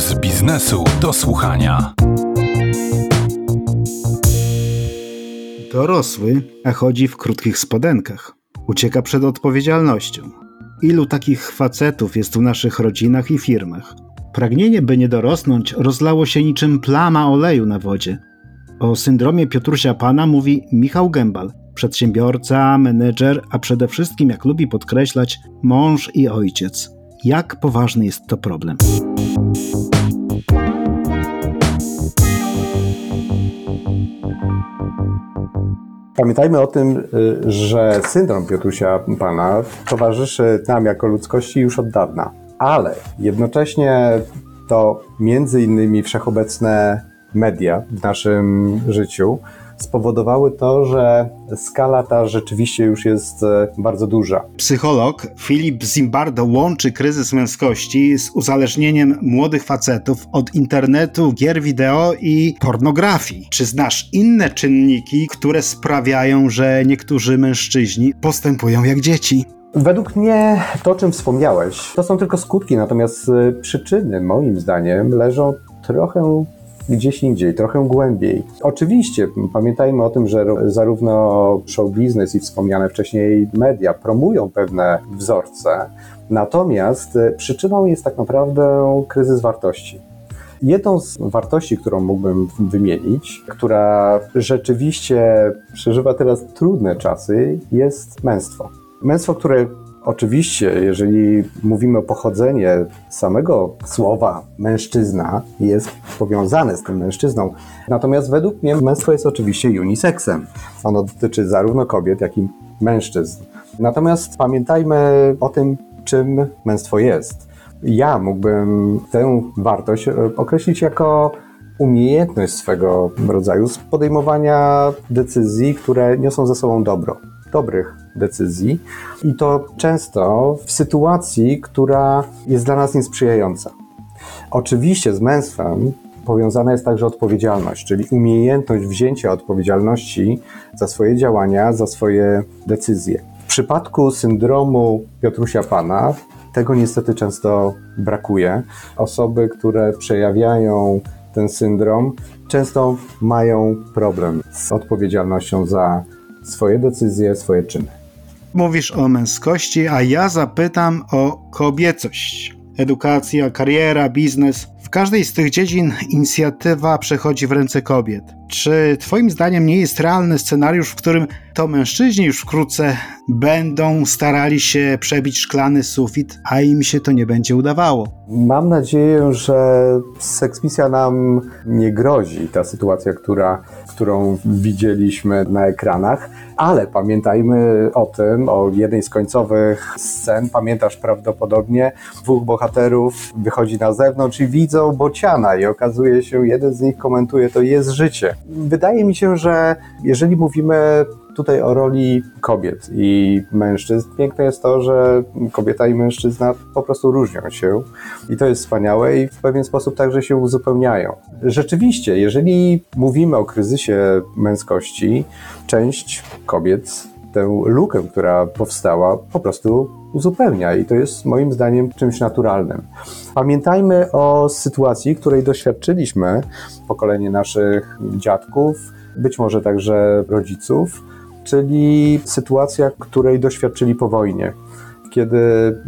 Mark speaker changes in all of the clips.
Speaker 1: z biznesu do słuchania.
Speaker 2: Dorosły, a chodzi w krótkich spodenkach. Ucieka przed odpowiedzialnością. Ilu takich facetów jest w naszych rodzinach i firmach? Pragnienie, by nie dorosnąć, rozlało się niczym plama oleju na wodzie. O syndromie Piotrusia Pana mówi Michał Gębal, przedsiębiorca, menedżer, a przede wszystkim, jak lubi podkreślać, mąż i ojciec. Jak poważny jest to problem?
Speaker 3: Pamiętajmy o tym, y, że syndrom Piotrusia Pana towarzyszy nam jako ludzkości już od dawna, ale jednocześnie to między innymi wszechobecne media w naszym życiu spowodowały to, że skala ta rzeczywiście już jest e, bardzo duża.
Speaker 2: Psycholog Filip Zimbardo łączy kryzys męskości z uzależnieniem młodych facetów od internetu, gier wideo i pornografii. Czy znasz inne czynniki, które sprawiają, że niektórzy mężczyźni postępują jak dzieci?
Speaker 3: Według mnie to, o czym wspomniałeś, to są tylko skutki, natomiast e, przyczyny, moim zdaniem, leżą trochę gdzieś indziej, trochę głębiej. Oczywiście pamiętajmy o tym, że zarówno show biznes i wspomniane wcześniej media promują pewne wzorce, natomiast e, przyczyną jest tak naprawdę kryzys wartości. Jedną z wartości, którą mógłbym wymienić, która rzeczywiście przeżywa teraz trudne czasy, jest męstwo. Męstwo, które Oczywiście, jeżeli mówimy o pochodzeniu samego słowa mężczyzna, jest powiązane z tym mężczyzną. Natomiast według mnie męstwo jest oczywiście uniseksem. Ono dotyczy zarówno kobiet, jak i mężczyzn. Natomiast pamiętajmy o tym, czym męstwo jest. Ja mógłbym tę wartość określić jako umiejętność swego rodzaju podejmowania decyzji, które niosą ze sobą dobro. Dobrych decyzji i to często w sytuacji, która jest dla nas niesprzyjająca. Oczywiście z męstwem powiązana jest także odpowiedzialność, czyli umiejętność wzięcia odpowiedzialności za swoje działania, za swoje decyzje. W przypadku syndromu Piotrusia Pana tego niestety często brakuje. Osoby, które przejawiają ten syndrom, często mają problem z odpowiedzialnością za swoje decyzje, swoje czyny.
Speaker 2: Mówisz o męskości, a ja zapytam o kobiecość. Edukacja, kariera, biznes. W każdej z tych dziedzin inicjatywa przechodzi w ręce kobiet. Czy Twoim zdaniem nie jest realny scenariusz, w którym to mężczyźni już wkrótce będą starali się przebić szklany sufit, a im się to nie będzie udawało?
Speaker 3: Mam nadzieję, że seksmisja nam nie grozi, ta sytuacja, która, którą widzieliśmy na ekranach, ale pamiętajmy o tym, o jednej z końcowych scen, pamiętasz prawdopodobnie, dwóch bohaterów wychodzi na zewnątrz i widzą bociana i okazuje się, jeden z nich komentuje, to jest życie. Wydaje mi się, że jeżeli mówimy tutaj o roli kobiet i mężczyzn, piękne jest to, że kobieta i mężczyzna po prostu różnią się i to jest wspaniałe i w pewien sposób także się uzupełniają. Rzeczywiście, jeżeli mówimy o kryzysie męskości, część kobiet tę lukę, która powstała, po prostu uzupełnia i to jest moim zdaniem czymś naturalnym. Pamiętajmy o sytuacji, której doświadczyliśmy, pokolenie naszych dziadków, być może także rodziców, czyli sytuacja, której doświadczyli po wojnie kiedy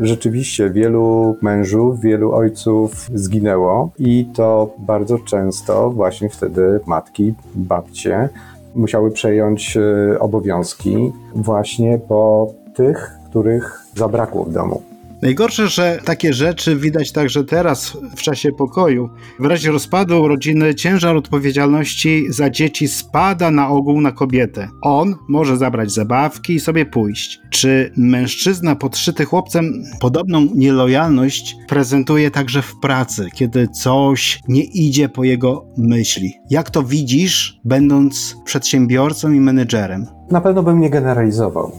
Speaker 3: rzeczywiście wielu mężów, wielu ojców zginęło i to bardzo często właśnie wtedy matki, babcie musiały przejąć e, obowiązki właśnie po tych, których zabrakło w domu.
Speaker 2: Najgorsze, że takie rzeczy widać także teraz, w czasie pokoju. W razie rozpadu rodziny ciężar odpowiedzialności za dzieci spada na ogół na kobietę. On może zabrać zabawki i sobie pójść. Czy mężczyzna podszyty chłopcem podobną nielojalność prezentuje także w pracy, kiedy coś nie idzie po jego myśli? Jak to widzisz, będąc przedsiębiorcą i menedżerem?
Speaker 3: Na pewno bym nie generalizował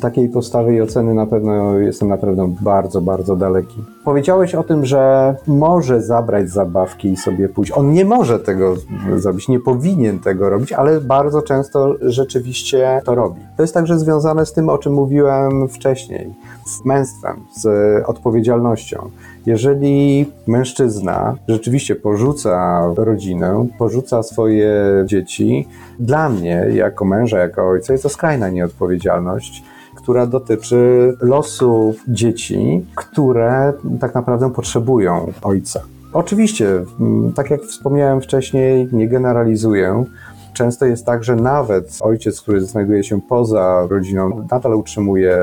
Speaker 3: takiej postawy i oceny na pewno jestem naprawdę bardzo, bardzo daleki. Powiedziałeś o tym, że może zabrać zabawki i sobie pójść. On nie może tego zrobić, nie powinien tego robić, ale bardzo często rzeczywiście to robi. To jest także związane z tym, o czym mówiłem wcześniej, z męstwem, z odpowiedzialnością. Jeżeli mężczyzna rzeczywiście porzuca rodzinę, porzuca swoje dzieci, dla mnie, jako męża, jako ojca, jest to skrajna nieodpowiedzialność która dotyczy losu dzieci, które tak naprawdę potrzebują ojca. Oczywiście, mm, tak jak wspomniałem wcześniej, nie generalizuję. Często jest tak, że nawet ojciec, który znajduje się poza rodziną, nadal utrzymuje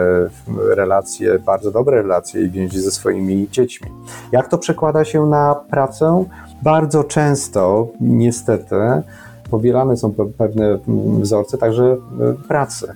Speaker 3: relacje, bardzo dobre relacje i więzi ze swoimi dziećmi. Jak to przekłada się na pracę? Bardzo często, niestety, powielane są pewne wzorce także pracy.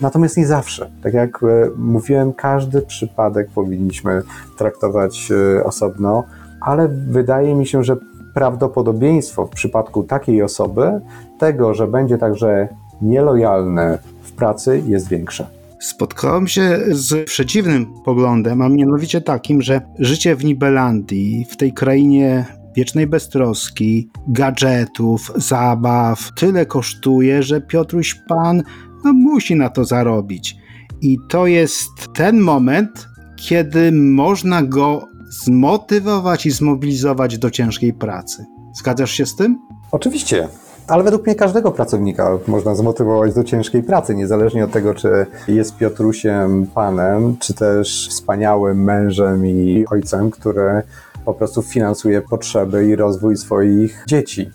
Speaker 3: Natomiast nie zawsze. Tak jak e, mówiłem, każdy przypadek powinniśmy traktować e, osobno, ale wydaje mi się, że prawdopodobieństwo w przypadku takiej osoby tego, że będzie także nielojalny w pracy jest większe.
Speaker 2: Spotkałem się z przeciwnym poglądem, a mianowicie takim, że życie w Nibelandii, w tej krainie wiecznej beztroski, gadżetów, zabaw tyle kosztuje, że Piotruś Pan no, musi na to zarobić. I to jest ten moment, kiedy można go zmotywować i zmobilizować do ciężkiej pracy. Zgadzasz się z tym?
Speaker 3: Oczywiście. Ale według mnie każdego pracownika można zmotywować do ciężkiej pracy, niezależnie od tego, czy jest Piotrusiem panem, czy też wspaniałym mężem i ojcem, który po prostu finansuje potrzeby i rozwój swoich dzieci.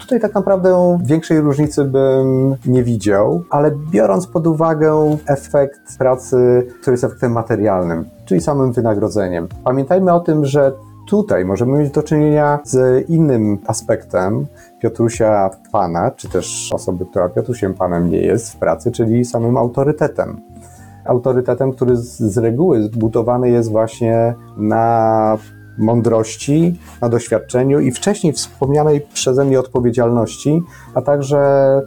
Speaker 3: Tutaj tak naprawdę większej różnicy bym nie widział, ale biorąc pod uwagę efekt pracy, który jest efektem materialnym, czyli samym wynagrodzeniem. Pamiętajmy o tym, że tutaj możemy mieć do czynienia z innym aspektem Piotrusia Pana, czy też osoby, która Piotrusiem Panem nie jest w pracy, czyli samym autorytetem. Autorytetem, który z reguły zbudowany jest właśnie na mądrości, na doświadczeniu i wcześniej wspomnianej przeze mnie odpowiedzialności, a także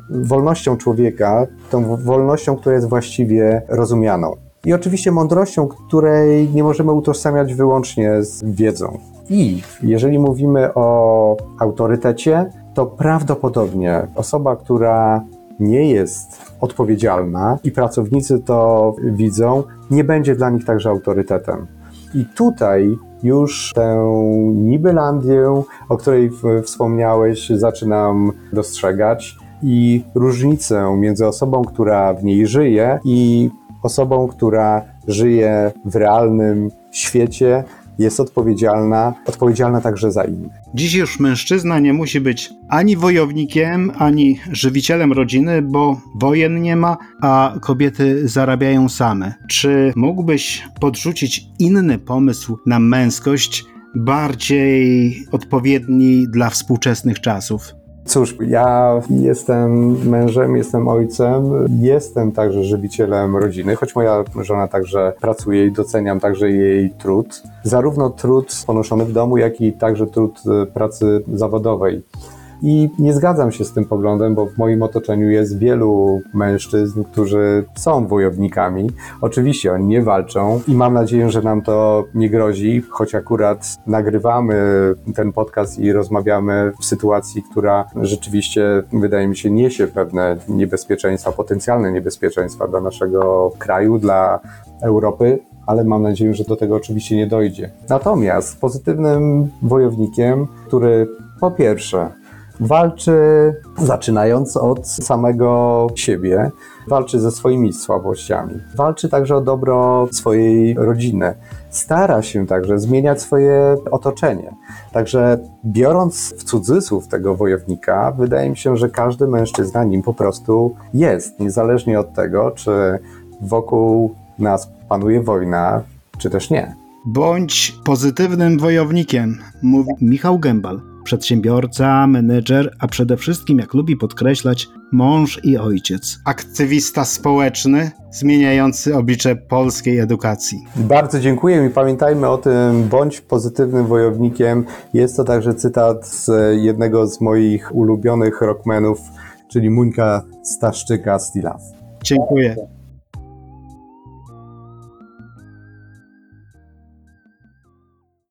Speaker 3: wolnością człowieka, tą wolnością, która jest właściwie rozumianą. I oczywiście mądrością, której nie możemy utożsamiać wyłącznie z wiedzą. I jeżeli mówimy o autorytecie, to prawdopodobnie osoba, która nie jest odpowiedzialna i pracownicy to widzą, nie będzie dla nich także autorytetem. I tutaj już tę Nibelandię, o której wspomniałeś, zaczynam dostrzegać i różnicę między osobą, która w niej żyje i osobą, która żyje w realnym świecie, jest odpowiedzialna, odpowiedzialna także za innych.
Speaker 2: Dziś już mężczyzna nie musi być ani wojownikiem, ani żywicielem rodziny, bo wojen nie ma, a kobiety zarabiają same. Czy mógłbyś podrzucić inny pomysł na męskość, bardziej odpowiedni dla współczesnych czasów?
Speaker 3: Cóż, ja jestem mężem, jestem ojcem, jestem także żywicielem rodziny, choć moja żona także pracuje i doceniam także jej trud. Zarówno trud ponoszony w domu, jak i także trud e, pracy zawodowej. I nie zgadzam się z tym poglądem, bo w moim otoczeniu jest wielu mężczyzn, którzy są wojownikami. Oczywiście oni nie walczą i mam nadzieję, że nam to nie grozi, choć akurat nagrywamy ten podcast i rozmawiamy w sytuacji, która rzeczywiście, wydaje mi się, niesie pewne niebezpieczeństwa, potencjalne niebezpieczeństwa dla naszego kraju, dla Europy, ale mam nadzieję, że do tego oczywiście nie dojdzie. Natomiast pozytywnym wojownikiem, który po pierwsze walczy zaczynając od samego siebie, walczy ze swoimi słabościami, walczy także o dobro swojej rodziny, stara się także zmieniać swoje otoczenie. Także biorąc w cudzysłów tego wojownika, wydaje mi się, że każdy mężczyzna nim po prostu jest, niezależnie od tego, czy wokół nas panuje wojna, czy też nie.
Speaker 2: Bądź pozytywnym wojownikiem, mówi Michał Gębal przedsiębiorca, menedżer, a przede wszystkim, jak lubi podkreślać, mąż i ojciec. Aktywista społeczny, zmieniający oblicze polskiej edukacji.
Speaker 3: Bardzo dziękuję i pamiętajmy o tym, bądź pozytywnym wojownikiem. Jest to także cytat z jednego z moich ulubionych rockmenów, czyli Muńka Staszczyka Stilaw.
Speaker 2: Dziękuję.